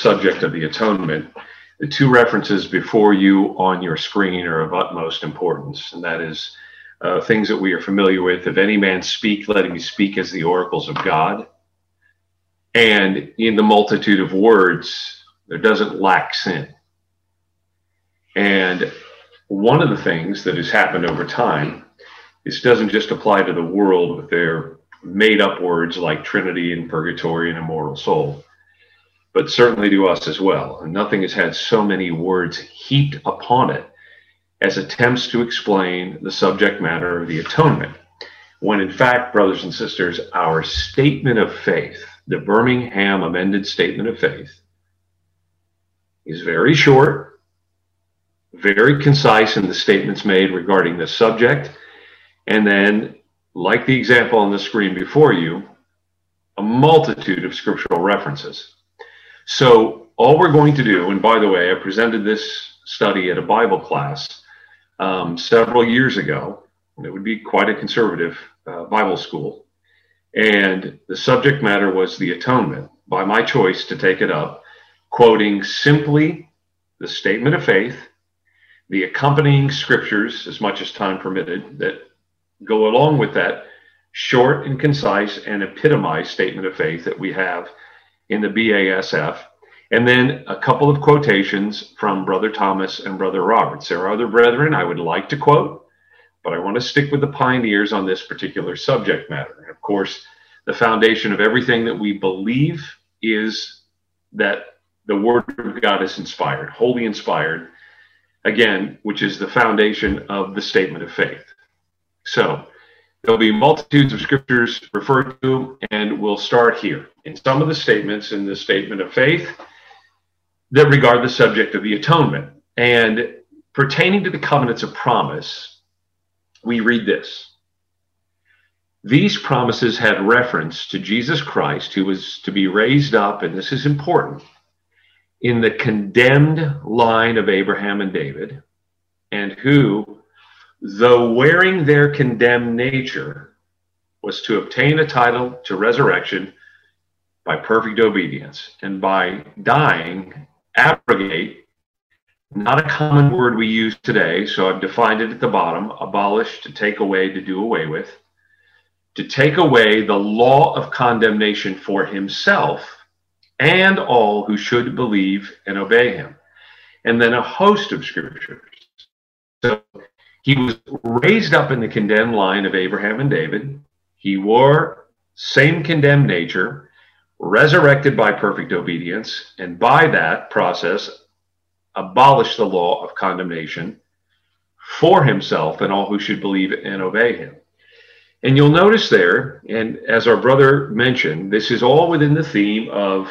subject of the atonement, the two references before you on your screen are of utmost importance, and that is uh, things that we are familiar with. If any man speak, let him speak as the oracles of God. And in the multitude of words, there doesn't lack sin. And one of the things that has happened over time, this doesn't just apply to the world with their made up words like Trinity and purgatory and immortal soul but certainly to us as well. And nothing has had so many words heaped upon it as attempts to explain the subject matter of the atonement. When in fact, brothers and sisters, our statement of faith, the Birmingham amended statement of faith, is very short, very concise in the statements made regarding the subject, and then, like the example on the screen before you, a multitude of scriptural references. So all we're going to do, and by the way, I presented this study at a Bible class um, several years ago. It would be quite a conservative uh, Bible school. And the subject matter was the atonement, by my choice to take it up, quoting simply the statement of faith, the accompanying scriptures, as much as time permitted, that go along with that short and concise and epitomized statement of faith that we have in the BASF, and then a couple of quotations from Brother Thomas and Brother Roberts. There are other brethren I would like to quote, but I want to stick with the pioneers on this particular subject matter. And of course, the foundation of everything that we believe is that the Word of God is inspired, wholly inspired, again, which is the foundation of the statement of faith. So, There'll be multitudes of scriptures referred to, and we'll start here in some of the statements in the statement of faith that regard the subject of the atonement. And pertaining to the covenants of promise, we read this. These promises had reference to Jesus Christ, who was to be raised up, and this is important, in the condemned line of Abraham and David, and who though wearing their condemned nature, was to obtain a title to resurrection by perfect obedience, and by dying, abrogate, not a common word we use today, so I've defined it at the bottom abolish, to take away, to do away with, to take away the law of condemnation for himself and all who should believe and obey him. And then a host of scriptures. So he was raised up in the condemned line of Abraham and David. He wore same condemned nature, resurrected by perfect obedience, and by that process abolished the law of condemnation for himself and all who should believe and obey him. And you'll notice there, and as our brother mentioned, this is all within the theme of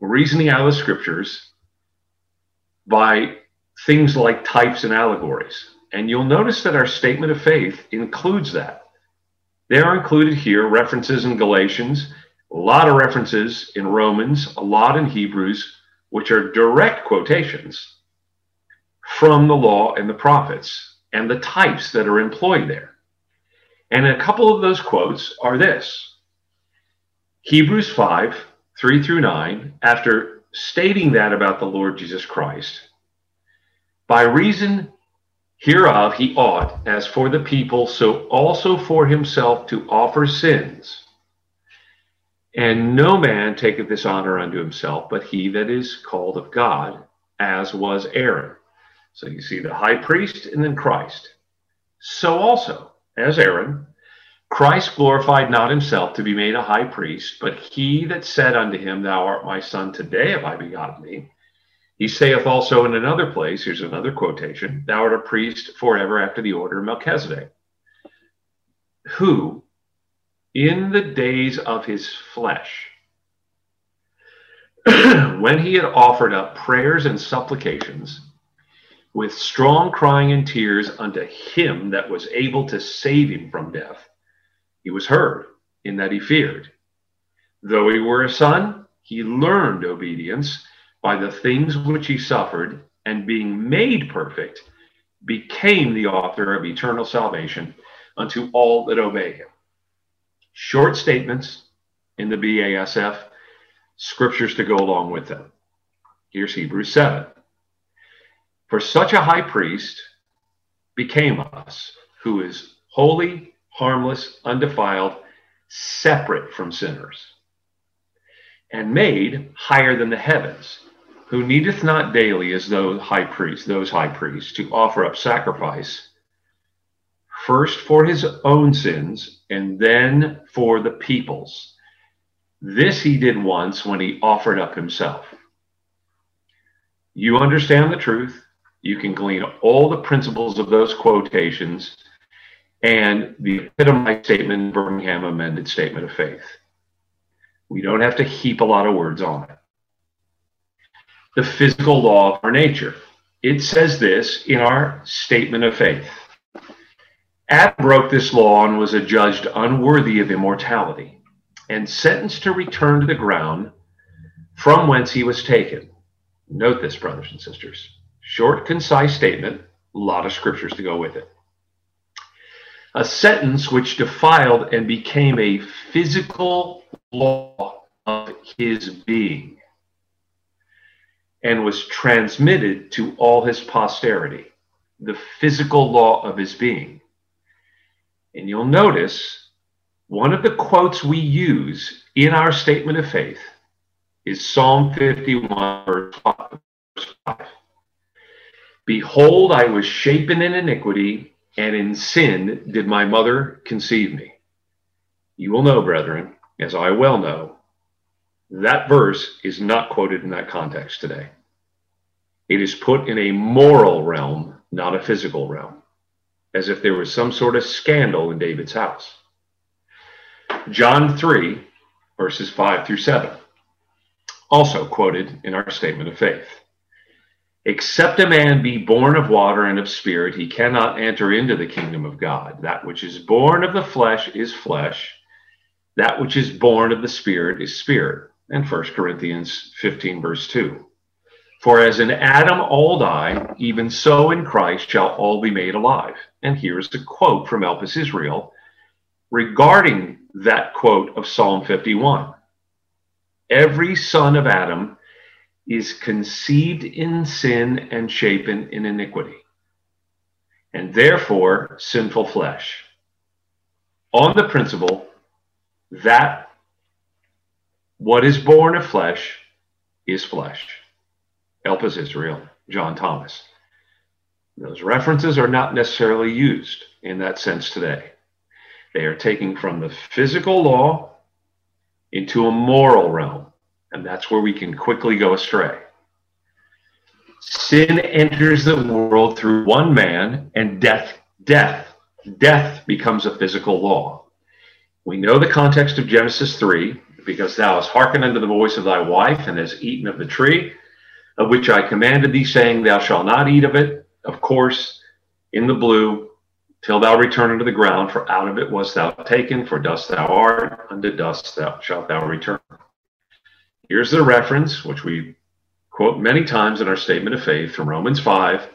reasoning out of the scriptures by things like types and allegories. And you'll notice that our statement of faith includes that. There are included here references in Galatians, a lot of references in Romans, a lot in Hebrews, which are direct quotations from the law and the prophets and the types that are employed there. And a couple of those quotes are this Hebrews 5 3 through 9, after stating that about the Lord Jesus Christ, by reason Hereof he ought, as for the people, so also for himself to offer sins. And no man taketh this honor unto himself, but he that is called of God, as was Aaron. So you see the high priest and then Christ. So also, as Aaron, Christ glorified not himself to be made a high priest, but he that said unto him, Thou art my son, today have I begotten thee. He saith also in another place, here's another quotation, Thou art a priest forever after the order of Melchizedek, who in the days of his flesh, when he had offered up prayers and supplications with strong crying and tears unto him that was able to save him from death, he was heard in that he feared. Though he were a son, he learned obedience by the things which he suffered, and being made perfect, became the author of eternal salvation unto all that obey him. Short statements in the BASF, scriptures to go along with them. Here's Hebrews 7. For such a high priest became us, who is holy, harmless, undefiled, separate from sinners, and made higher than the heavens, who needeth not daily as those high priests, those high priests, to offer up sacrifice, first for his own sins, and then for the people's. This he did once when he offered up himself. You understand the truth. You can glean all the principles of those quotations and the epitomized statement, Birmingham Amended Statement of Faith. We don't have to heap a lot of words on it. The physical law of our nature. It says this in our statement of faith. Adam broke this law and was adjudged unworthy of immortality and sentenced to return to the ground from whence he was taken. Note this, brothers and sisters. Short, concise statement, a lot of scriptures to go with it a sentence which defiled and became a physical law of his being and was transmitted to all his posterity, the physical law of his being. And you'll notice one of the quotes we use in our statement of faith is Psalm 51, verse 5. Behold, I was shapen in iniquity and in sin did my mother conceive me. You will know, brethren, as I well know, that verse is not quoted in that context today. It is put in a moral realm, not a physical realm, as if there was some sort of scandal in David's house. John 3, verses 5 through 7, also quoted in our statement of faith. Except a man be born of water and of spirit, he cannot enter into the kingdom of God. That which is born of the flesh is flesh. That which is born of the spirit is spirit. And 1 Corinthians 15, verse 2. For as in Adam all die, even so in Christ shall all be made alive. And here's the quote from Elpis Israel regarding that quote of Psalm 51. Every son of Adam is conceived in sin and shapen in iniquity, and therefore sinful flesh. On the principle that what is born of flesh is flesh. Elpis Israel, John Thomas. Those references are not necessarily used in that sense today. They are taking from the physical law into a moral realm and that's where we can quickly go astray. Sin enters the world through one man, and death, death, death becomes a physical law. We know the context of Genesis 3 because thou hast hearkened unto the voice of thy wife and hast eaten of the tree of which I commanded thee, saying, Thou shalt not eat of it. Of course, in the blue, till thou return unto the ground, for out of it wast thou taken, for dust thou art, unto dust thou shalt thou return. Here's the reference, which we quote many times in our statement of faith from Romans 5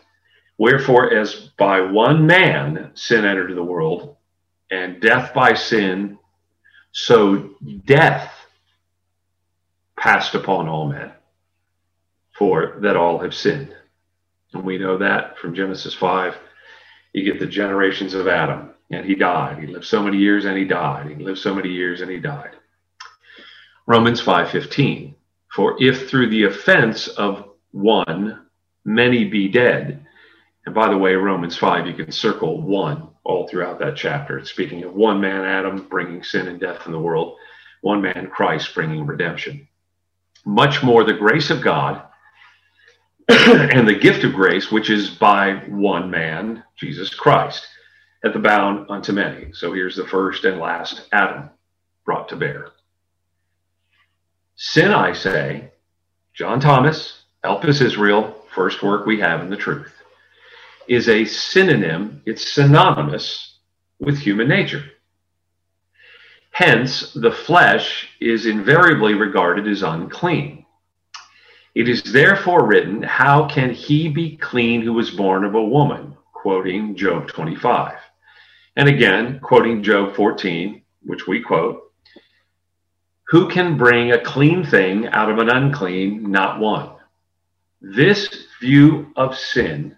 Wherefore, as by one man sin entered the world, and death by sin, so death passed upon all men, for that all have sinned. And we know that from Genesis 5. You get the generations of Adam, and he died. He lived so many years and he died. He lived so many years and he died. Romans 5:15 For if through the offense of one many be dead and by the way Romans 5 you can circle one all throughout that chapter it's speaking of one man Adam bringing sin and death in the world one man Christ bringing redemption much more the grace of God and the gift of grace which is by one man Jesus Christ hath bound unto many so here's the first and last Adam brought to bear Sin, I say, John Thomas, Elpis Israel, first work we have in the truth, is a synonym, it's synonymous with human nature. Hence, the flesh is invariably regarded as unclean. It is therefore written, How can he be clean who was born of a woman? Quoting Job 25. And again, quoting Job 14, which we quote, who can bring a clean thing out of an unclean? Not one. this view of sin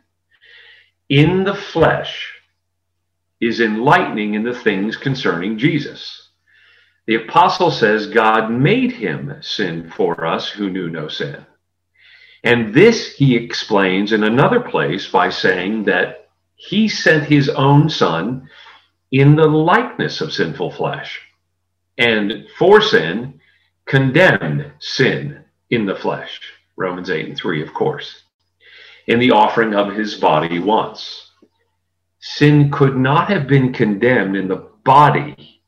in the flesh is enlightening in the things concerning Jesus. The apostle says God made him sin for us who knew no sin. And this he explains in another place by saying that he sent his own son in the likeness of sinful flesh. And for sin, condemned sin in the flesh. Romans 8 and 3, of course. In the offering of his body once. Sin could not have been condemned in the body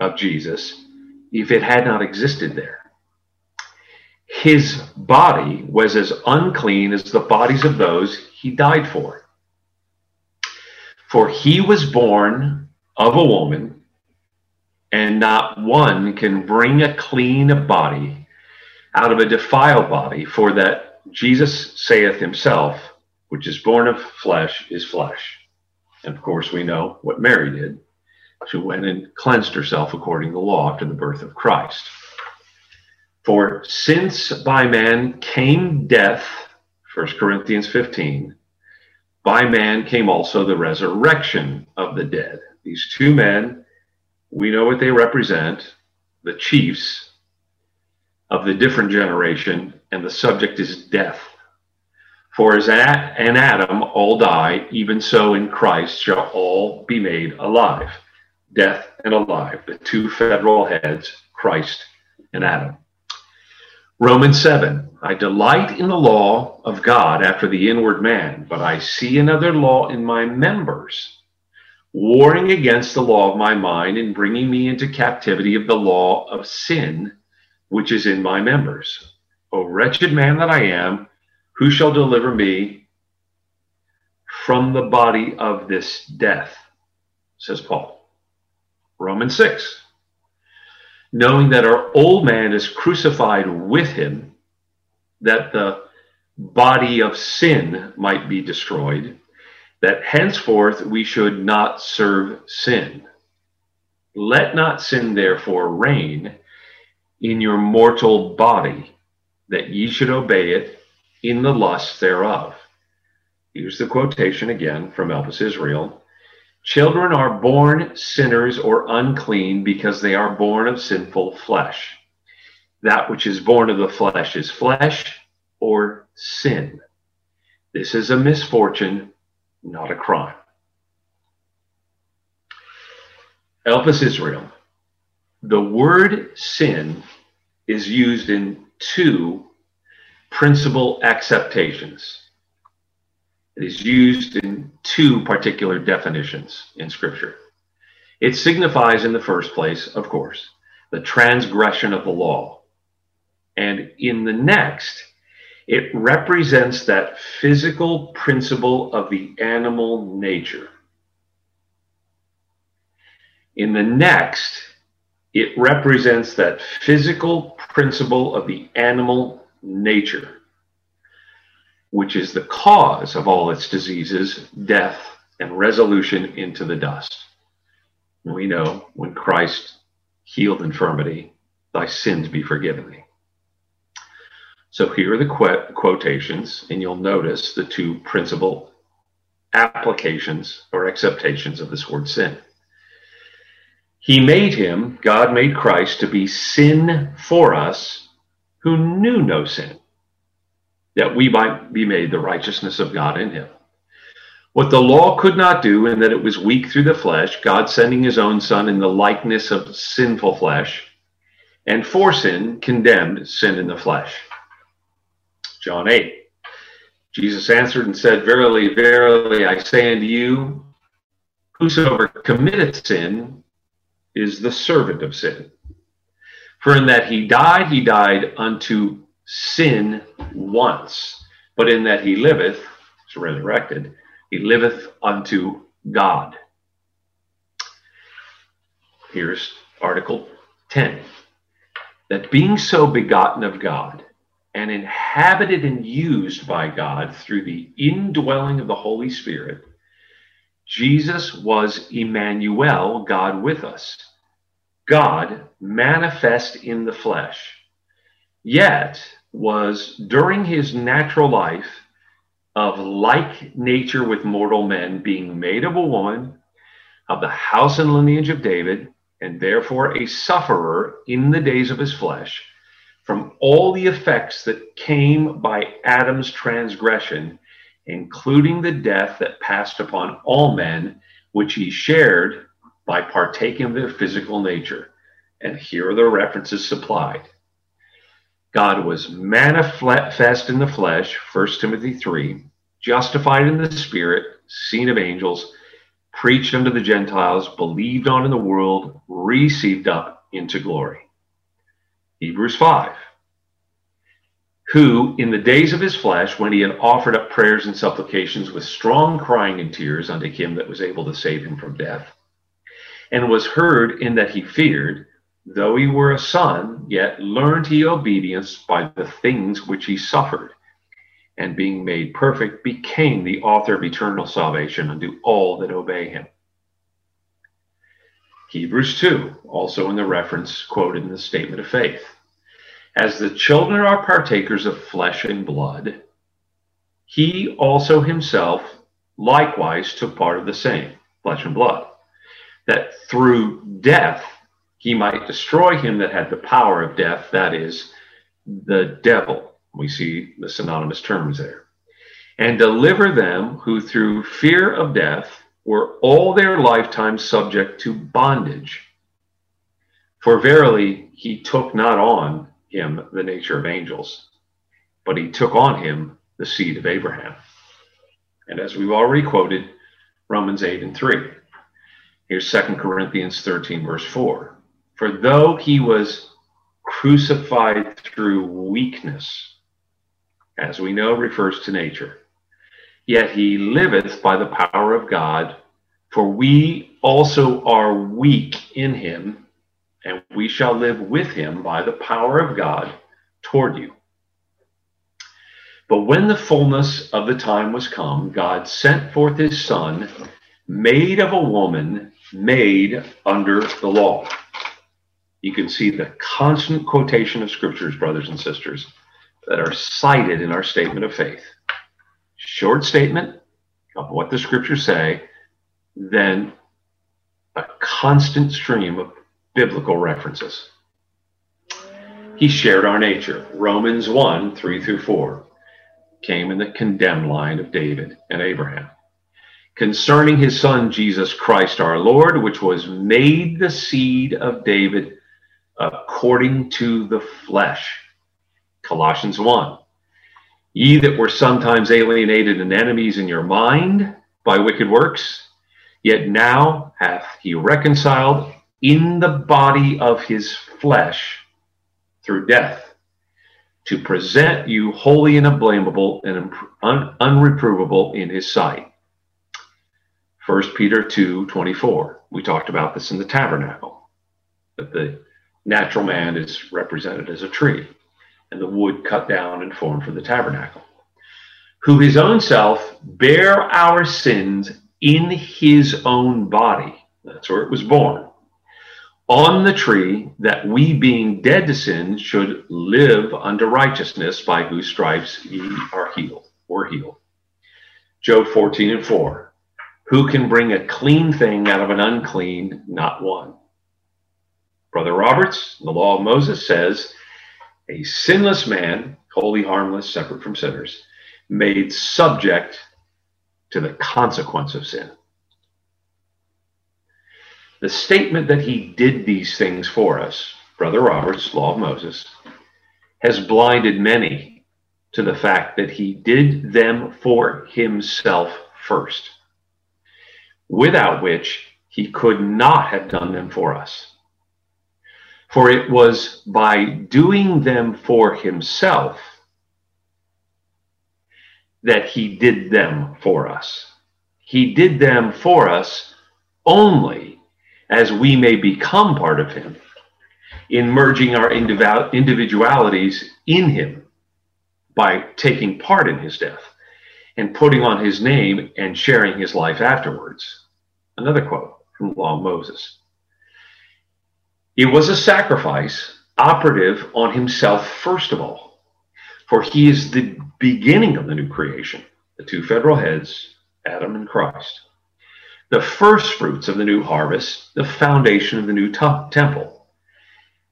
of Jesus if it had not existed there. His body was as unclean as the bodies of those he died for. For he was born of a woman, and not one can bring a clean body out of a defiled body, for that Jesus saith himself, which is born of flesh is flesh. And of course, we know what Mary did. She went and cleansed herself according to the law after the birth of Christ. For since by man came death, 1 Corinthians 15, by man came also the resurrection of the dead. These two men, we know what they represent, the chiefs of the different generation, and the subject is death. For as in Adam all die, even so in Christ shall all be made alive. Death and alive, the two federal heads, Christ and Adam. Romans 7 I delight in the law of God after the inward man, but I see another law in my members, warring against the law of my mind and bringing me into captivity of the law of sin which is in my members. O wretched man that I am, who shall deliver me from the body of this death? Says Paul. Romans 6 knowing that our old man is crucified with him, that the body of sin might be destroyed, that henceforth we should not serve sin. Let not sin therefore reign in your mortal body, that ye should obey it in the lust thereof. Here's the quotation again from Elpis Israel. Children are born sinners or unclean because they are born of sinful flesh. That which is born of the flesh is flesh or sin. This is a misfortune, not a crime. Elpis Israel. The word sin is used in two principal acceptations. It is used in two particular definitions in Scripture. It signifies, in the first place, of course, the transgression of the law. And in the next, it represents that physical principle of the animal nature. In the next, it represents that physical principle of the animal nature which is the cause of all its diseases, death, and resolution into the dust. we know when Christ healed infirmity, thy sins be forgiven thee. So here are the qu- quotations, and you'll notice the two principal applications or acceptations of this word sin. He made him, God made Christ, to be sin for us who knew no sin that we might be made the righteousness of God in him. What the law could not do, in that it was weak through the flesh, God sending his own Son in the likeness of sinful flesh, and for sin condemned sin in the flesh. John 8. Jesus answered and said, Verily, verily, I say unto you, whosoever committeth sin is the servant of sin. For in that he died, he died unto sin once, but in that he liveth, is resurrected, he liveth unto God. Here's Article 10 that being so begotten of God and inhabited and used by God through the indwelling of the Holy Spirit, Jesus was Emmanuel, God with us, God manifest in the flesh. Yet was during his natural life of like nature with mortal men, being made of a woman, of the house and lineage of David, and therefore a sufferer in the days of his flesh, from all the effects that came by Adam's transgression, including the death that passed upon all men, which he shared by partaking of their physical nature. And here are the references supplied. God was manifest in the flesh, 1 Timothy 3, justified in the spirit, seen of angels, preached unto the Gentiles, believed on in the world, received up into glory. Hebrews 5. Who, in the days of his flesh, when he had offered up prayers and supplications with strong crying and tears unto him that was able to save him from death, and was heard in that he feared, though he were a son, yet learned he obedience by the things which he suffered and being made perfect, became the author of eternal salvation unto all that obey him. Hebrews 2, also in the reference quoted in the statement of faith. As the children are partakers of flesh and blood, he also himself likewise took part of the same, flesh and blood, that through death he might destroy him that had the power of death, that is, the devil we see the synonymous terms there. And deliver them who through fear of death were all their lifetime subject to bondage. For verily he took not on him the nature of angels, but he took on him the seed of Abraham. And as we've already quoted, Romans 8 and 3. Here's 2 Corinthians 13, verse 4. For though he was crucified through weakness, as we know, refers to nature. Yet he liveth by the power of God, for we also are weak in him, and we shall live with him by the power of God toward you. But when the fullness of the time was come, God sent forth his Son, made of a woman, made under the law. You can see the constant quotation of scriptures, brothers and sisters that are cited in our statement of faith. Short statement of what the scriptures say, then a constant stream of biblical references. He shared our nature. Romans 1 3 through 4 came in the condemned line of David and Abraham. Concerning his son Jesus Christ our Lord, which was made the seed of David according to the flesh Colossians 1. Ye that were sometimes alienated and enemies in your mind by wicked works, yet now hath he reconciled in the body of his flesh through death, to present you holy and unblameable and un- unreprovable in his sight. 1 Peter 2 24. We talked about this in the tabernacle, that the natural man is represented as a tree and the wood cut down and formed for the tabernacle, who his own self bare our sins in his own body. That's where it was born. On the tree, that we being dead to sin should live unto righteousness, by whose stripes ye are healed or healed. Job 14 and 4. Who can bring a clean thing out of an unclean? Not one. Brother Roberts, the law of Moses says, a sinless man, wholly harmless, separate from sinners, made subject to the consequence of sin. The statement that he did these things for us, Brother Roberts, Law of Moses, has blinded many to the fact that he did them for himself first, without which he could not have done them for us. For it was by doing them for himself that he did them for us. He did them for us only as we may become part of him in merging our individualities in him by taking part in his death and putting on his name and sharing his life afterwards. Another quote from Law Moses. It was a sacrifice operative on himself, first of all. For he is the beginning of the new creation, the two federal heads, Adam and Christ. The first fruits of the new harvest, the foundation of the new temple.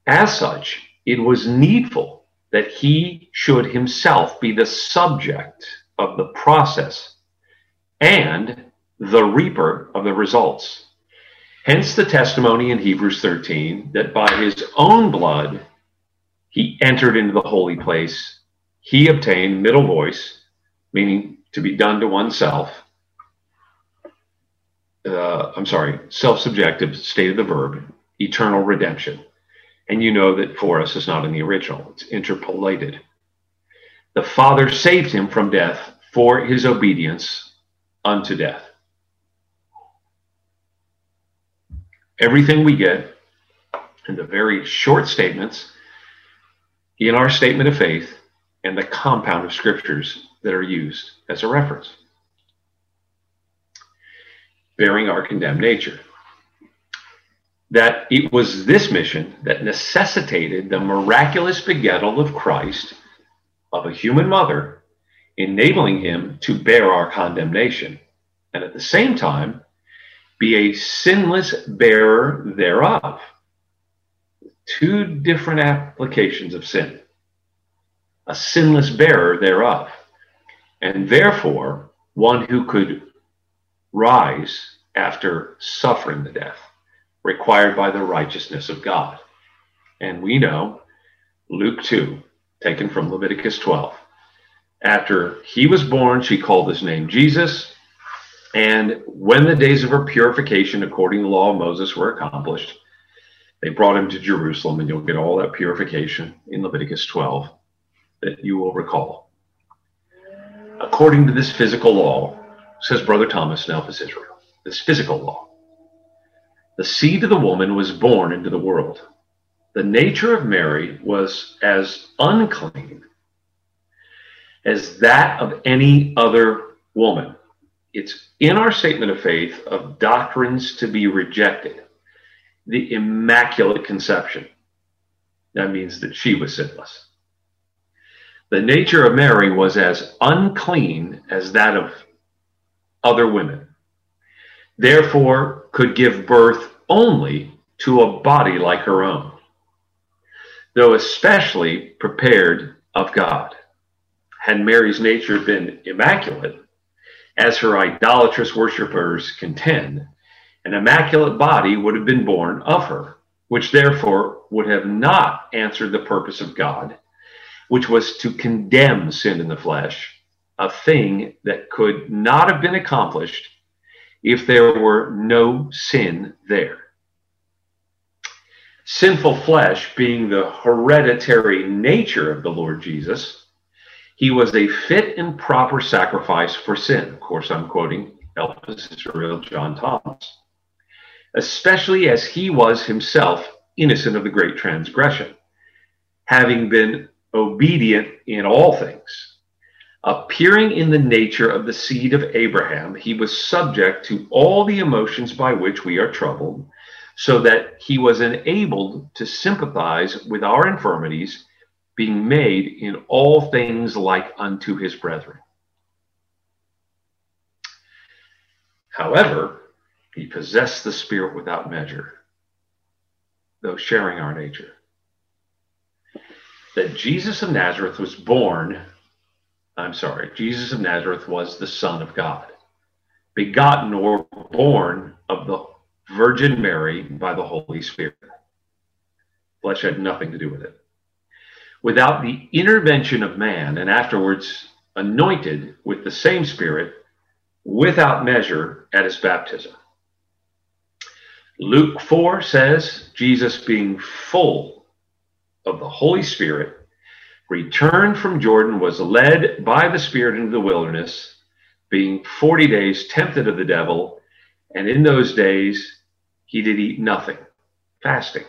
As such, it was needful that he should himself be the subject of the process and the reaper of the results. Hence the testimony in Hebrews 13 that by his own blood he entered into the holy place. He obtained middle voice, meaning to be done to oneself. Uh, I'm sorry, self subjective state of the verb, eternal redemption. And you know that for us is not in the original, it's interpolated. The Father saved him from death for his obedience unto death. Everything we get in the very short statements in our statement of faith and the compound of scriptures that are used as a reference, bearing our condemned nature. That it was this mission that necessitated the miraculous begettal of Christ of a human mother, enabling him to bear our condemnation, and at the same time, be a sinless bearer thereof two different applications of sin a sinless bearer thereof, and therefore one who could rise after suffering the death required by the righteousness of God. And we know Luke 2, taken from Leviticus 12. After he was born, she called his name Jesus. And when the days of her purification, according to the law of Moses, were accomplished, they brought him to Jerusalem, and you'll get all that purification in Leviticus 12 that you will recall. According to this physical law, says Brother Thomas now Elpis Israel, this physical law, the seed of the woman was born into the world. The nature of Mary was as unclean as that of any other woman. It's in our statement of faith of doctrines to be rejected the Immaculate Conception. That means that she was sinless. The nature of Mary was as unclean as that of other women, therefore, could give birth only to a body like her own, though especially prepared of God. Had Mary's nature been immaculate, as her idolatrous worshippers contend, an immaculate body would have been born of her, which therefore would have not answered the purpose of God, which was to condemn sin in the flesh, a thing that could not have been accomplished if there were no sin there. Sinful flesh being the hereditary nature of the Lord Jesus, he was a fit and proper sacrifice for sin. Of course, I'm quoting Elpis Israel John Thomas especially as he was himself innocent of the great transgression, having been obedient in all things. Appearing in the nature of the seed of Abraham, he was subject to all the emotions by which we are troubled, so that he was enabled to sympathize with our infirmities, being made in all things like unto his brethren. However, he possessed the Spirit without measure, though sharing our nature. That Jesus of Nazareth was born, I'm sorry, Jesus of Nazareth was the Son of God, begotten or born of the Virgin Mary by the Holy Spirit. Flesh had nothing to do with it. Without the intervention of man, and afterwards anointed with the same Spirit without measure at his baptism. Luke 4 says, Jesus being full of the Holy Spirit, returned from Jordan, was led by the Spirit into the wilderness, being 40 days tempted of the devil. And in those days, he did eat nothing, fasting,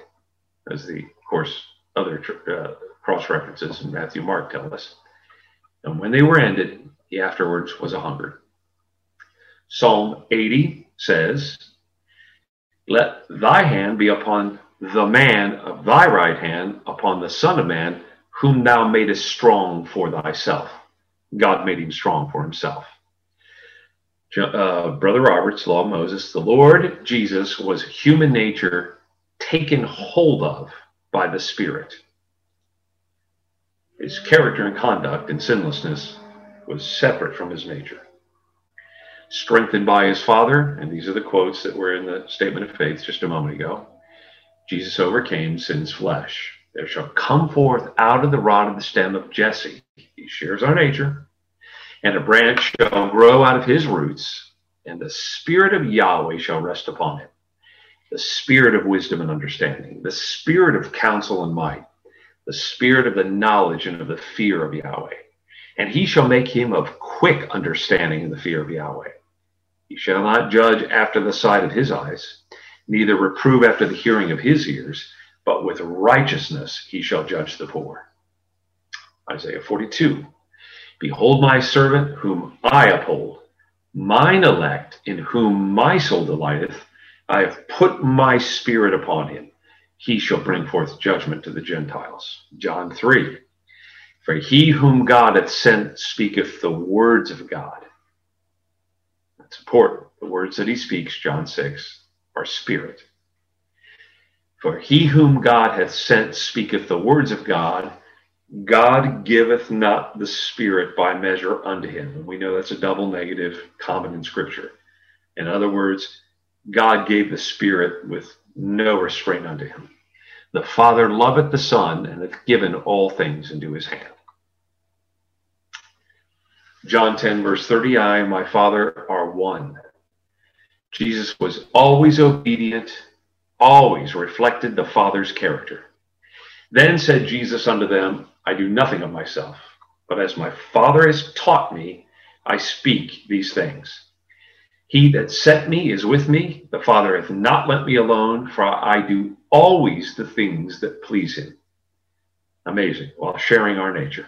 as the, of course, other uh, cross references in Matthew Mark tell us. And when they were ended, he afterwards was a hungered. Psalm 80 says, let thy hand be upon the man of thy right hand, upon the Son of Man, whom thou madest strong for thyself. God made him strong for himself. Uh, Brother Roberts, Law Moses, the Lord Jesus was human nature taken hold of by the Spirit. His character and conduct and sinlessness was separate from his nature. Strengthened by his Father, and these are the quotes that were in the statement of faith just a moment ago Jesus overcame sin's flesh. There shall come forth out of the rod of the stem of Jesse. He shares our nature. And a branch shall grow out of his roots, and the spirit of Yahweh shall rest upon him the spirit of wisdom and understanding, the spirit of counsel and might, the spirit of the knowledge and of the fear of Yahweh. And he shall make him of quick understanding in the fear of Yahweh. He shall not judge after the sight of his eyes, neither reprove after the hearing of his ears, but with righteousness he shall judge the poor. Isaiah 42. Behold my servant whom I uphold, mine elect in whom my soul delighteth. I have put my spirit upon him. He shall bring forth judgment to the Gentiles. John 3. For he whom God hath sent speaketh the words of God. That's important. The words that he speaks, John 6, are spirit. For he whom God hath sent speaketh the words of God. God giveth not the Spirit by measure unto him. And we know that's a double negative common in Scripture. In other words, God gave the Spirit with no restraint unto him. The Father loveth the Son and hath given all things into his hand. John 10, verse 30 I and my Father are one. Jesus was always obedient, always reflected the Father's character. Then said Jesus unto them, I do nothing of myself, but as my Father has taught me, I speak these things. He that sent me is with me. The Father hath not let me alone, for I do always the things that please him. Amazing, while sharing our nature.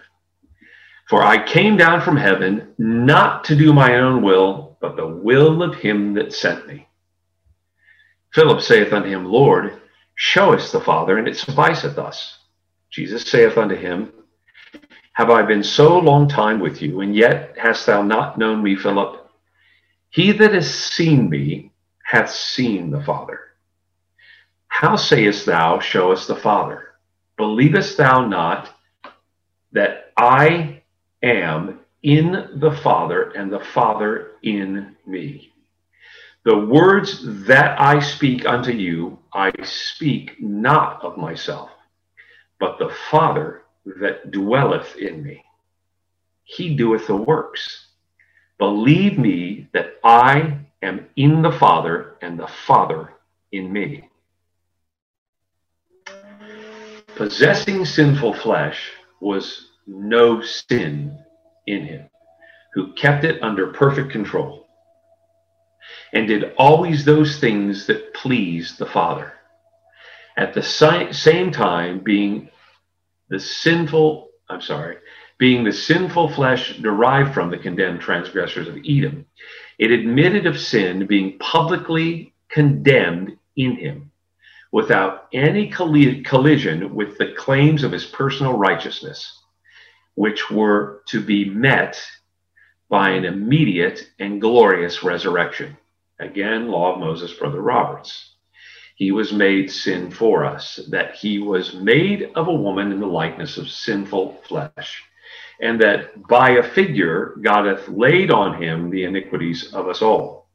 For I came down from heaven not to do my own will, but the will of him that sent me. Philip saith unto him, Lord, show us the Father, and it sufficeth us. Jesus saith unto him, Have I been so long time with you, and yet hast thou not known me, Philip? He that has seen me hath seen the Father. How sayest thou, Show us the Father? Believest thou not that I am in the Father and the Father in me? The words that I speak unto you, I speak not of myself, but the Father that dwelleth in me. He doeth the works. Believe me that I am in the Father and the Father in me. Possessing sinful flesh was no sin in him, who kept it under perfect control and did always those things that pleased the Father. At the same time, being the sinful, I'm sorry, being the sinful flesh derived from the condemned transgressors of Edom. It admitted of sin being publicly condemned in him without any collision with the claims of his personal righteousness, which were to be met by an immediate and glorious resurrection. Again, Law of Moses, Brother Roberts. He was made sin for us, that he was made of a woman in the likeness of sinful flesh and that by a figure God hath laid on him the iniquities of us all,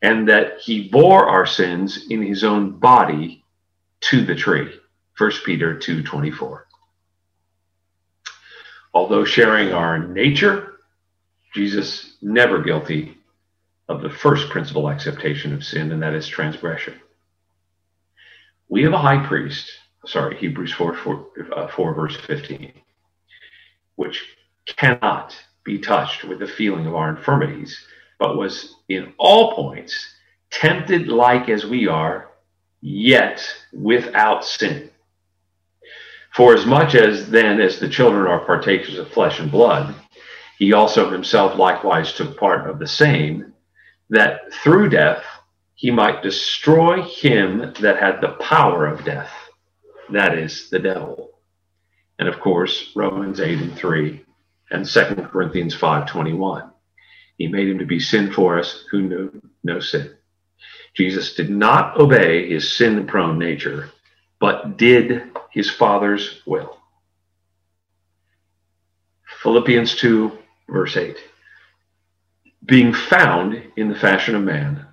and that he bore our sins in his own body to the tree. 1 Peter 2:24. Although sharing our nature, Jesus never guilty of the first principal acceptation of sin, and that is transgression. We have a high priest, sorry, Hebrews 4, 4, uh, 4 verse 15 which cannot be touched with the feeling of our infirmities, but was in all points tempted like as we are, yet without sin. For as much as then as the children are partakers of flesh and blood, he also himself likewise took part of the same, that through death he might destroy him that had the power of death, that is, the devil And of course, Romans 8 and 3 and 2 Corinthians 5:21. He made him to be sin for us who knew no sin. Jesus did not obey his sin-prone nature, but did his Father's will. Philippians 2, verse 8. Being found in the fashion of man,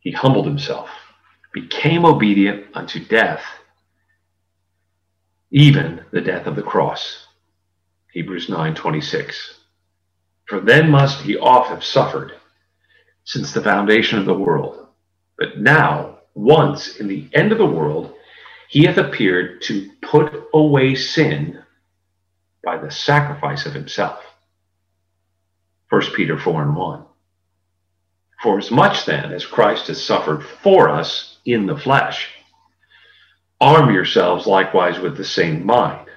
he humbled himself, became obedient unto death, even the death of the cross. Hebrews 9:26. For then must he oft have suffered since the foundation of the world. But now, once in the end of the world, he hath appeared to put away sin by the sacrifice of himself. 1 Peter 4 and 1. For as much then as Christ has suffered for us in the flesh, arm yourselves likewise with the same mind.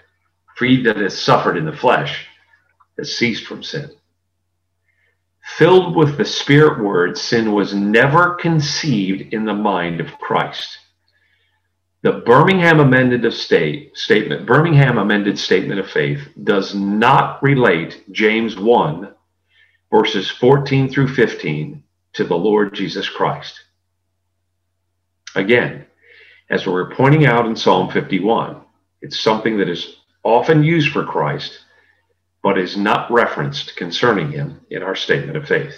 For he that has suffered in the flesh has ceased from sin. Filled with the Spirit word, sin was never conceived in the mind of Christ. The Birmingham amended of state statement, Birmingham amended statement of faith does not relate James 1 verses 14 through 15 to the Lord Jesus Christ. Again, as we are pointing out in Psalm 51, it's something that is often used for Christ, but is not referenced concerning him in our statement of faith.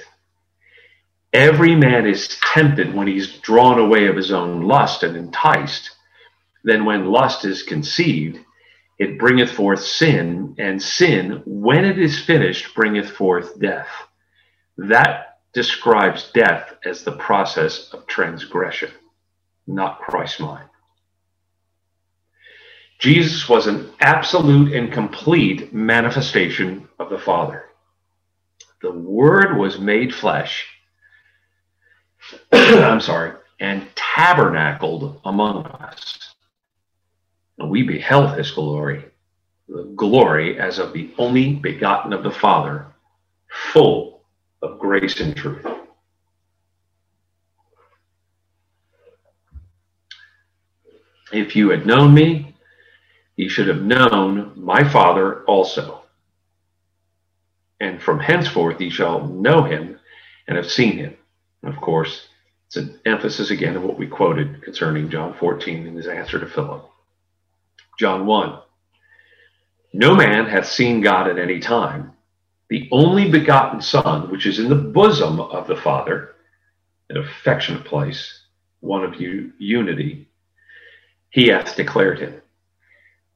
Every man is tempted when he's drawn away of his own lust and enticed. Then, when lust is conceived, it bringeth forth sin, and sin, when it is finished, bringeth forth death. That describes death as the process of transgression, not Christ's mind. Jesus was an absolute and complete manifestation of the Father. The Word was made flesh, I'm sorry, and tabernacled among us. And we beheld his glory, the glory as of the only begotten of the Father, full of grace and truth. If you had known me, you should have known my Father also. And from henceforth ye shall know him and have seen him. of course, it's an emphasis again of what we quoted concerning John 14 in his answer to Philip. John 1. No man hath seen God at any time, the only begotten Son, which is in the bosom of the Father, an affectionate place, one of you, unity, he hath declared him.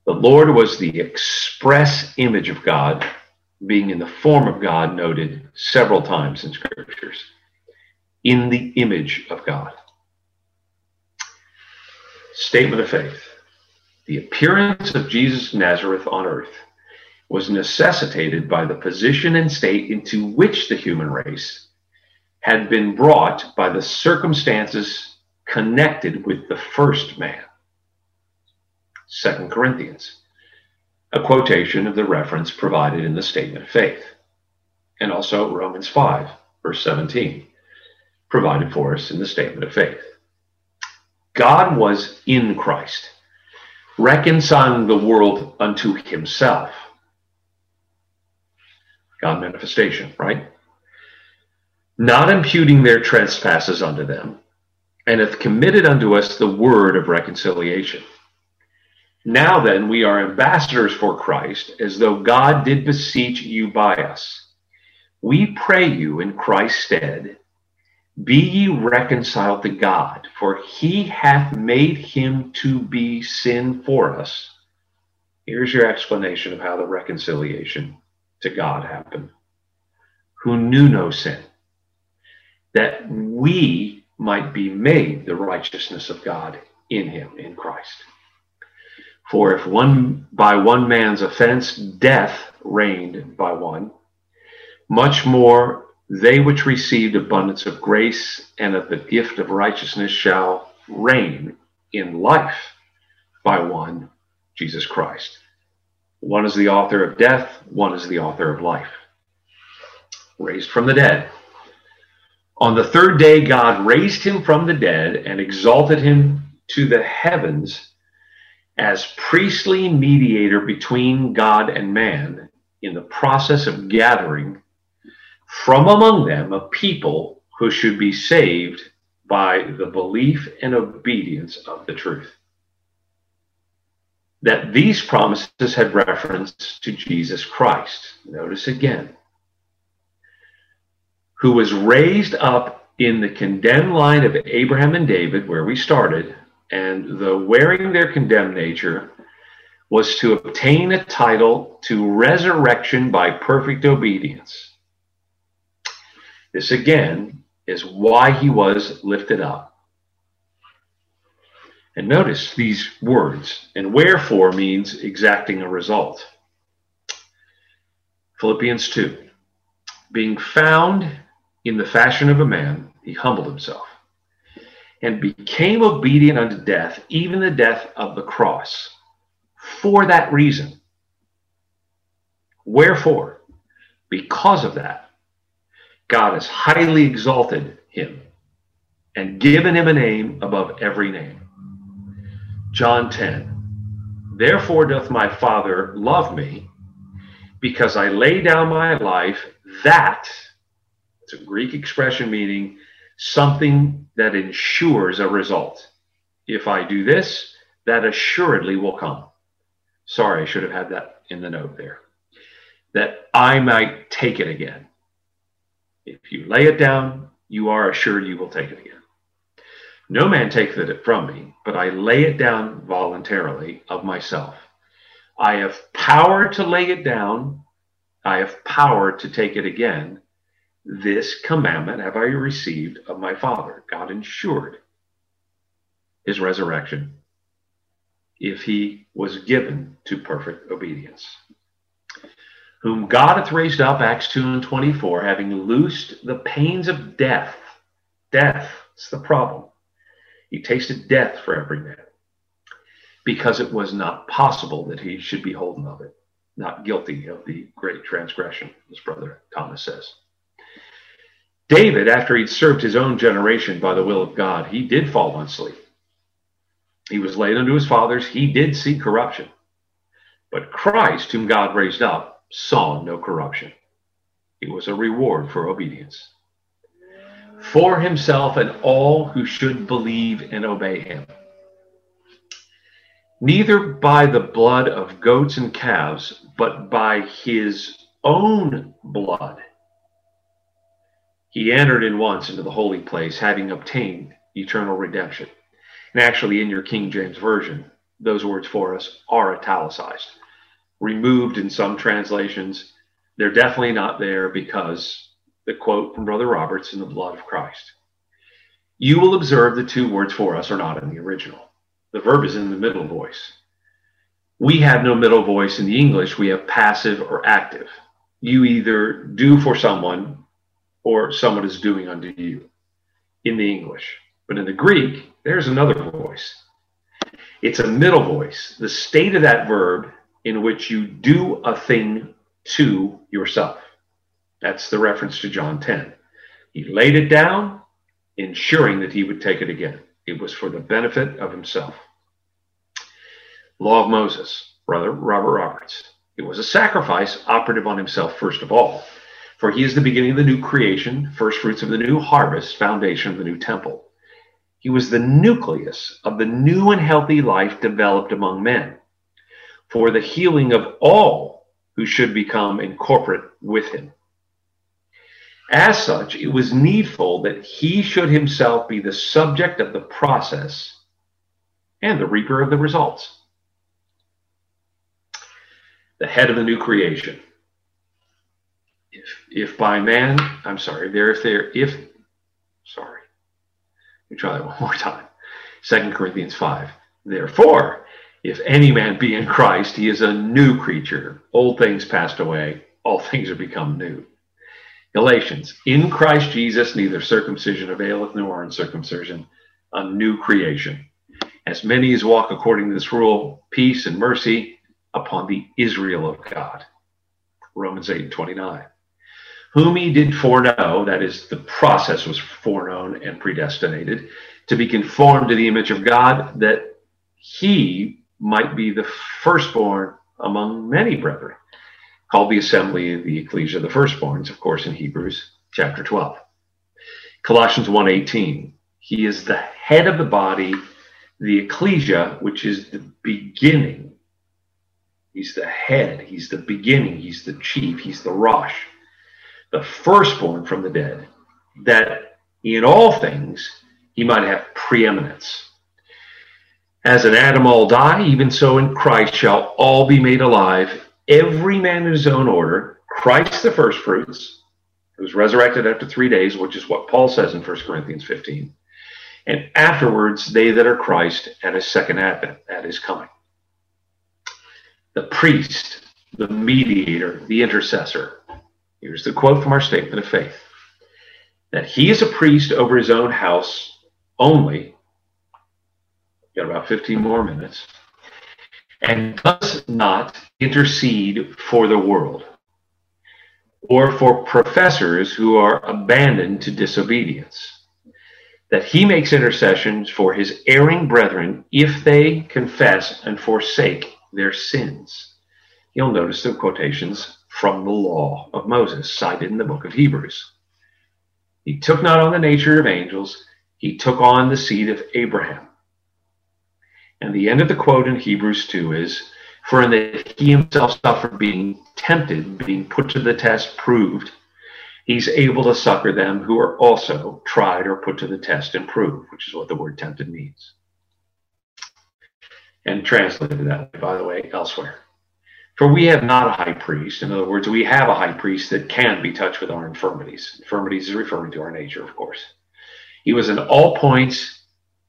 The Lord was the express image of God, being in the form of God, noted several times in scriptures. In the image of God. Statement of faith. The appearance of Jesus Nazareth on earth was necessitated by the position and state into which the human race had been brought by the circumstances connected with the first man. Second Corinthians, a quotation of the reference provided in the statement of faith, and also Romans 5, verse 17, provided for us in the statement of faith. God was in Christ, reconciling the world unto himself God manifestation, right? Not imputing their trespasses unto them, and hath committed unto us the word of reconciliation. Now then, we are ambassadors for Christ, as though God did beseech you by us. We pray you in Christ's stead, be ye reconciled to God, for he hath made him to be sin for us. Here's your explanation of how the reconciliation to God happened. who knew no sin, that we might be made the righteousness of God in him, in Christ. For if one by one man's offense death reigned by one, much more they which received abundance of grace and of the gift of righteousness shall reign in life by one, Jesus Christ. One is the author of death, one is the author of life. Raised from the dead. On the third day, God raised him from the dead and exalted him to the heavens as priestly mediator between God and man in the process of gathering from among them a people who should be saved by the belief and obedience of the truth. That these promises had reference to Jesus Christ. Notice again, who was raised up in the condemned line of Abraham and David, where we started, and the wearing their condemned nature was to obtain a title to resurrection by perfect obedience. This again is why he was lifted up. And notice these words, and wherefore means exacting a result. Philippians 2 Being found in the fashion of a man, he humbled himself and became obedient unto death, even the death of the cross. For that reason. Wherefore? Because of that, God has highly exalted him and given him a name above every name. John 10. Therefore doth my Father love me, because I lay down my life that, it's a Greek expression meaning something that ensures a result. If I do this, that assuredly will come. Sorry, I should have had that in the note there. That I might take it again. If you lay it down, you are assured you will take it again. No man taketh it from me, but I lay it down voluntarily of myself. I have power to lay it down, I have power to take it again. This commandment have I received of my Father. God ensured his resurrection if he was given to perfect obedience. Whom God hath raised up, Acts 2 and 24, having loosed the pains of death. Death, it's the problem. He tasted death for every man because it was not possible that he should be holden of it, not guilty of the great transgression, as Brother Thomas says. David, after he'd served his own generation by the will of God, he did fall on sleep. He was laid unto his fathers. He did see corruption. But Christ, whom God raised up, saw no corruption. It was a reward for obedience. For himself and all who should believe and obey him. Neither by the blood of goats and calves, but by his own blood he entered in once into the holy place, having obtained eternal redemption. And actually, in your King James Version, those words for us are italicized, removed in some translations. They're definitely not there because the quote from Brother Roberts in the blood of Christ. You will observe the two words for us are not in the original. The verb is in the middle voice. We have no middle voice in the English. We have passive or active. You either do for someone or someone is doing unto you in the English. But in the Greek, there's another voice. It's a middle voice, the state of that verb in which you do a thing to yourself. That's the reference to John 10. He laid it down, ensuring that he would take it again. It was for the benefit of himself. Law of Moses, Brother Robert Roberts. It was a sacrifice operative on himself, first of all, for he is the beginning of the new creation, first fruits of the new harvest, foundation of the new temple. He was the nucleus of the new and healthy life developed among men for the healing of all who should become incorporate with him. As such, it was needful that he should himself be the subject of the process and the reaper of the results. The head of the new creation if if by man, I'm sorry, there if there if sorry. Let me try that one more time. Second Corinthians 5. Therefore, if any man be in Christ, he is a new creature. Old things passed away, all things are become new. Galatians, in Christ Jesus, neither circumcision availeth nor uncircumcision, a new creation. As many as walk according to this rule, peace and mercy upon the Israel of God. Romans 8 and 29 whom he did foreknow, that is, the process was foreknown and predestinated, to be conformed to the image of God, that he might be the firstborn among many brethren, called the assembly the ecclesia, the firstborns, of course, in Hebrews chapter 12. Colossians 1:18, he is the head of the body, the ecclesia, which is the beginning. He's the head, he's the beginning, he's the chief, he's the Rosh, the firstborn from the dead, that in all things he might have preeminence. As in Adam all die, even so in Christ shall all be made alive, every man in his own order, Christ the firstfruits, who was resurrected after three days, which is what Paul says in 1 Corinthians 15. And afterwards, they that are Christ at his second advent, at his coming. The priest, the mediator, the intercessor. Here's the quote from our statement of faith that he is a priest over his own house only. Got about 15 more minutes. And does not intercede for the world or for professors who are abandoned to disobedience. That he makes intercessions for his erring brethren if they confess and forsake their sins. You'll notice the quotations from the law of Moses cited in the book of Hebrews. He took not on the nature of angels, he took on the seed of Abraham. And the end of the quote in Hebrews 2 is for in that he himself suffered being tempted, being put to the test, proved, he's able to succor them who are also tried or put to the test and proved, which is what the word tempted means. And translated that, by the way, elsewhere. For we have not a high priest. In other words, we have a high priest that can be touched with our infirmities. Infirmities is referring to our nature, of course. He was in all points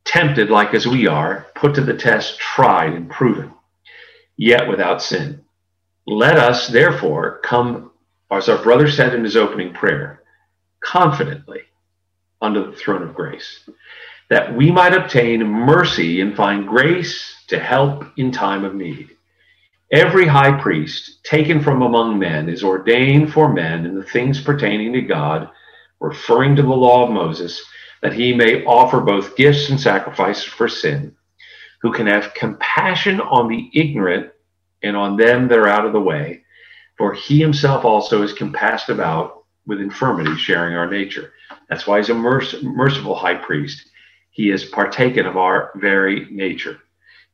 tempted like as we are, put to the test, tried, and proven yet without sin. Let us, therefore, come, as our brother said in his opening prayer, confidently under the throne of grace, that we might obtain mercy and find grace to help in time of need. Every high priest taken from among men is ordained for men in the things pertaining to God, referring to the law of Moses, that he may offer both gifts and sacrifices for sin who can have compassion on the ignorant and on them that are out of the way. For he himself also is compassed about with infirmity, sharing our nature. That's why he's a merc- merciful high priest. He has partaken of our very nature.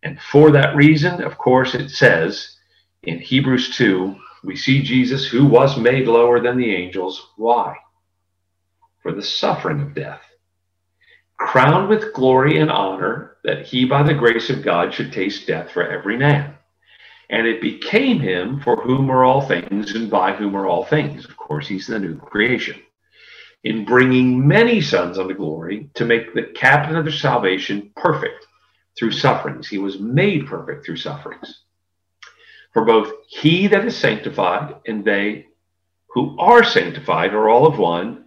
And for that reason, of course, it says in Hebrews 2, we see Jesus who was made lower than the angels. Why? For the suffering of death crowned with glory and honor, that he by the grace of God should taste death for every man. And it became him for whom are all things and by whom are all things. Of course, he's the new creation. In bringing many sons unto glory to make the captain of their salvation perfect through sufferings. He was made perfect through sufferings. For both he that is sanctified and they who are sanctified are all of one,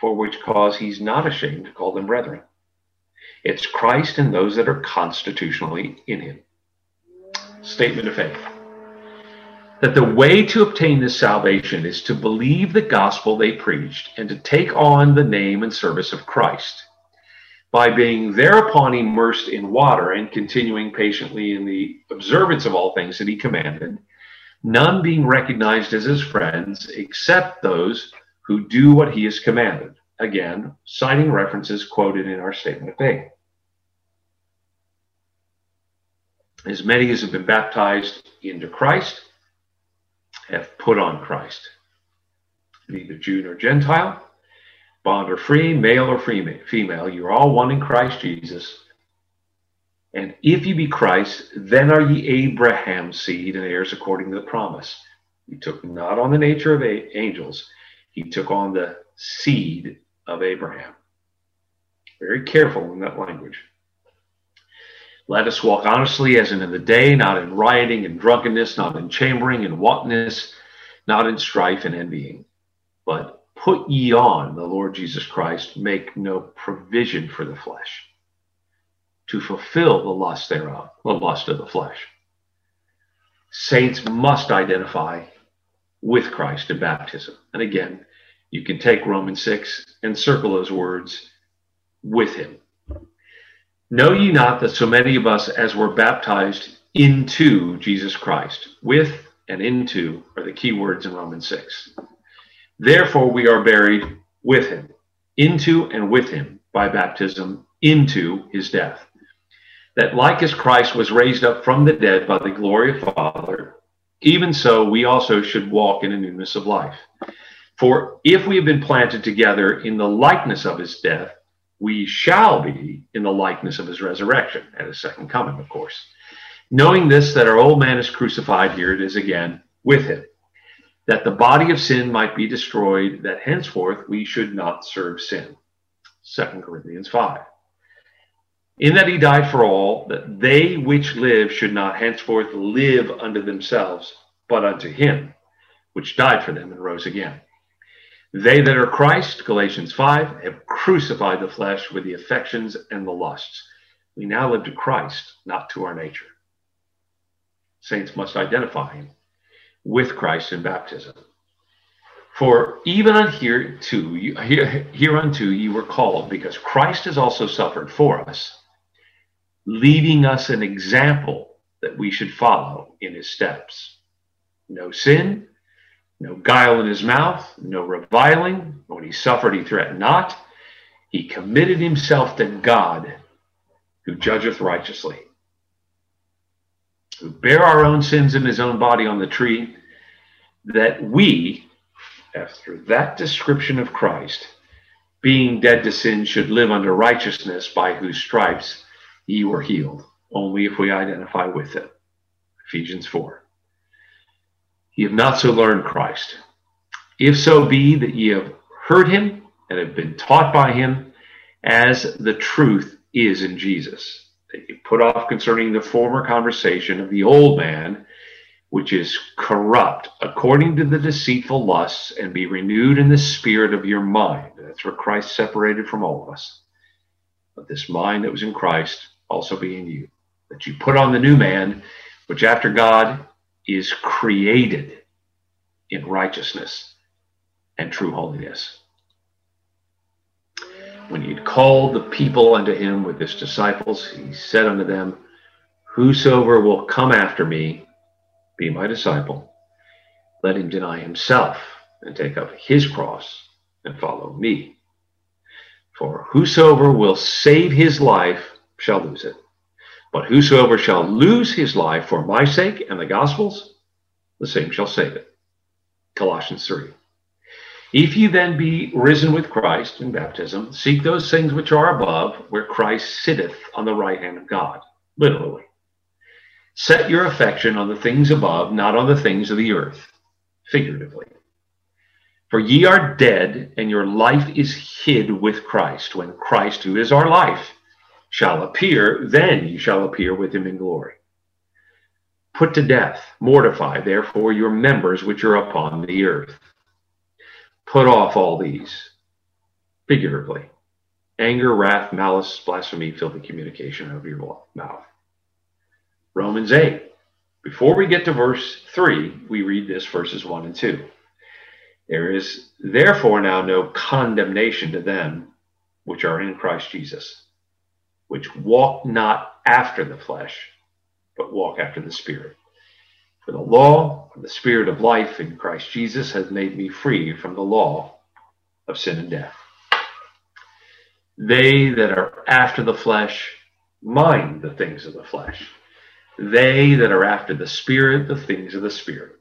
for which cause he's not ashamed to call them brethren. It's Christ and those that are constitutionally in him. Statement of faith. That the way to obtain this salvation is to believe the gospel they preached and to take on the name and service of Christ. By being thereupon immersed in water and continuing patiently in the observance of all things that he commanded, none being recognized as his friends except those who do what he has commanded. Again, citing references quoted in our statement of faith. As many as have been baptized into Christ have put on Christ. Neither Jew nor Gentile, bond or free, male or female, you're all one in Christ Jesus. And if you be Christ, then are ye Abraham's seed and heirs according to the promise. He took not on the nature of angels, he took on the seed of Abraham. Very careful in that language. Let us walk honestly as in the day, not in rioting and drunkenness, not in chambering and wantonness, not in strife and envying. But put ye on the Lord Jesus Christ, make no provision for the flesh to fulfill the lust thereof, the lust of the flesh. Saints must identify with Christ in baptism. And again, you can take Romans 6 and circle those words with him. Know ye not that so many of us as were baptized into Jesus Christ. With and into are the key words in Romans 6. Therefore, we are buried with him, into and with him by baptism into his death. That like as Christ was raised up from the dead by the glory of Father, even so we also should walk in a newness of life. For if we have been planted together in the likeness of his death, we shall be in the likeness of his resurrection at his second coming, of course. Knowing this, that our old man is crucified, here it is again, with him, that the body of sin might be destroyed, that henceforth we should not serve sin. 2 Corinthians 5. In that he died for all, that they which live should not henceforth live unto themselves, but unto him, which died for them and rose again. They that are Christ, Galatians 5, have crucified the flesh with the affections and the lusts. We now live to Christ, not to our nature. Saints must identify him with Christ in baptism. For even unto you, hereunto you were called, because Christ has also suffered for us, leaving us an example that we should follow in his steps. No sin, no guile in his mouth, no reviling. When he suffered, he threatened not. He committed himself to God, who judgeth righteously, bare our own sins in his own body on the tree, that we, after that description of Christ, being dead to sin, should live under righteousness, by whose stripes ye were healed, only if we identify with it. Ephesians 4. Ye have not so learned Christ. If so be that ye have heard him and have been taught by him, as the truth is in Jesus, that ye put off concerning the former conversation of the old man, which is corrupt according to the deceitful lusts, and be renewed in the spirit of your mind. That's where Christ separated from all of us. But this mind that was in Christ also be in you, that you put on the new man, which after God is created in righteousness and true holiness. When he had called the people unto him with his disciples, he said unto them, Whosoever will come after me, be my disciple, let him deny himself and take up his cross and follow me. For whosoever will save his life shall lose it. But whosoever shall lose his life for my sake and the gospel's, the same shall save it. Colossians 3. If you then be risen with Christ in baptism, seek those things which are above, where Christ sitteth on the right hand of God. Literally. Set your affection on the things above, not on the things of the earth. Figuratively. For ye are dead, and your life is hid with Christ. When Christ, who is our life, shall appear, then you shall appear with him in glory. Put to death, mortify, therefore, your members which are upon the earth. Put off all these, figuratively anger, wrath, malice, blasphemy, filthy communication out of your mouth. Romans 8. Before we get to verse 3, we read this verses 1 and 2. There is therefore now no condemnation to them which are in Christ Jesus which walk not after the flesh, but walk after the Spirit. For the law of the Spirit of life in Christ Jesus has made me free from the law of sin and death. They that are after the flesh mind the things of the flesh. They that are after the Spirit, the things of the Spirit.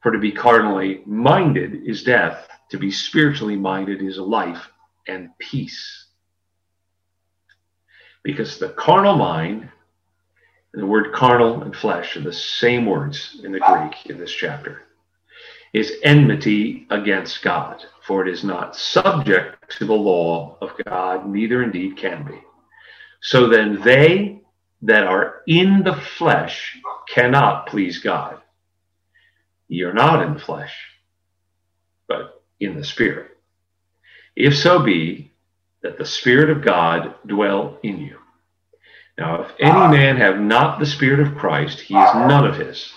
For to be carnally minded is death, to be spiritually minded is life and peace. Because the carnal mind, and the word carnal and flesh are the same words in the Greek in this chapter, is enmity against God, for it is not subject to the law of God, neither indeed can be. So then they that are in the flesh cannot please God. Ye are not in the flesh, but in the Spirit. If so be that the Spirit of God dwell in you. Now, if any ah. man have not the Spirit of Christ, he is none of his.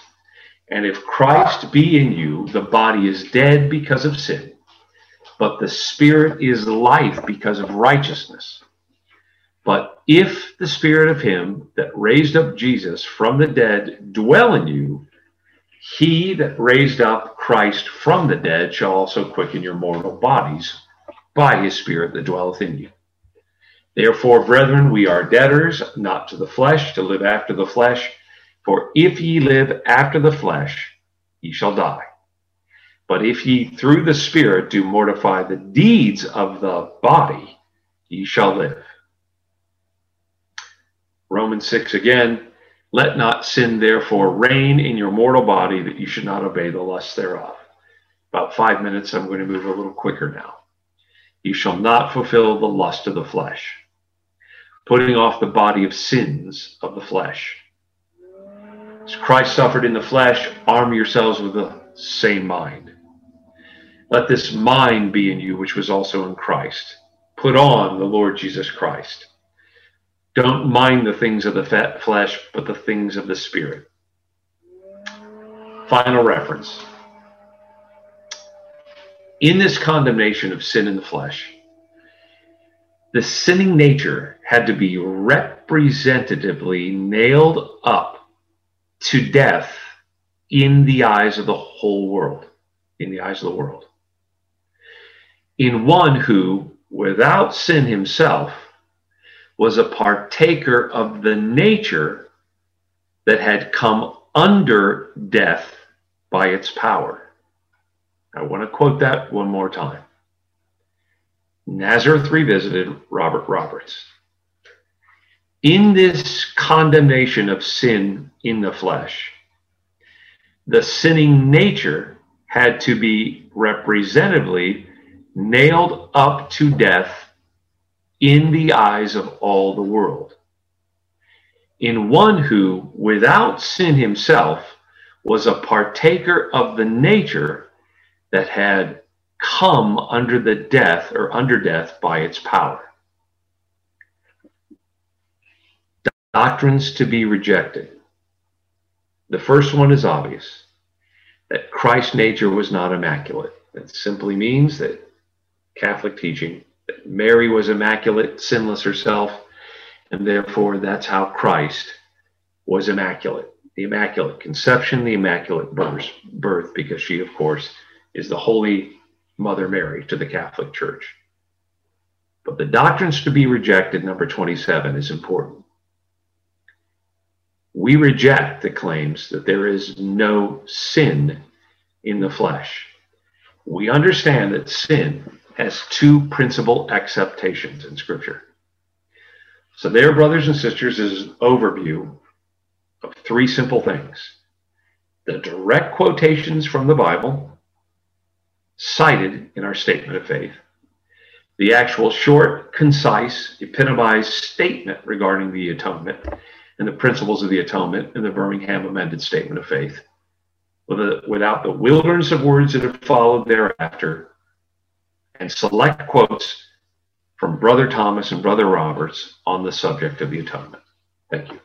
And if Christ be in you, the body is dead because of sin, but the Spirit is life because of righteousness. But if the spirit of him that raised up Jesus from the dead dwell in you, he that raised up Christ from the dead shall also quicken your mortal bodies by his spirit that dwelleth in you. Therefore, brethren, we are debtors, not to the flesh, to live after the flesh. For if ye live after the flesh, ye shall die. But if ye through the Spirit do mortify the deeds of the body, ye shall live. Romans 6 again, let not sin therefore reign in your mortal body that you should not obey the lusts thereof. About five minutes, I'm going to move a little quicker now. You shall not fulfill the lust of the flesh, putting off the body of sins of the flesh. As Christ suffered in the flesh, arm yourselves with the same mind. Let this mind be in you, which was also in Christ. Put on the Lord Jesus Christ don't mind the things of the flesh, but the things of the spirit. Final reference. In this condemnation of sin in the flesh, the sinning nature had to be representatively nailed up to death in the eyes of the whole world, in the eyes of the world. In one who, without sin himself, was a partaker of the nature that had come under death by its power. I want to quote that one more time. Nazareth Revisited, Robert Roberts. In this condemnation of sin in the flesh, the sinning nature had to be representatively nailed up to death in the eyes of all the world. In one who, without sin himself, was a partaker of the nature that had come under the death or under death by its power. Doctrines to be rejected. The first one is obvious that Christ's nature was not immaculate. That simply means that Catholic teaching that Mary was immaculate, sinless herself, and therefore that's how Christ was immaculate. The immaculate conception, the immaculate birth, birth, because she, of course, is the Holy Mother Mary to the Catholic Church. But the doctrines to be rejected, number 27, is important. We reject the claims that there is no sin in the flesh. We understand that sin has two principal acceptations in Scripture. So, there, brothers and sisters, is an overview of three simple things the direct quotations from the Bible cited in our statement of faith, the actual short, concise, epitomized statement regarding the atonement and the principles of the atonement in the Birmingham Amended Statement of Faith, without the wilderness of words that have followed thereafter and select quotes from Brother Thomas and Brother Roberts on the subject of the atonement. Thank you.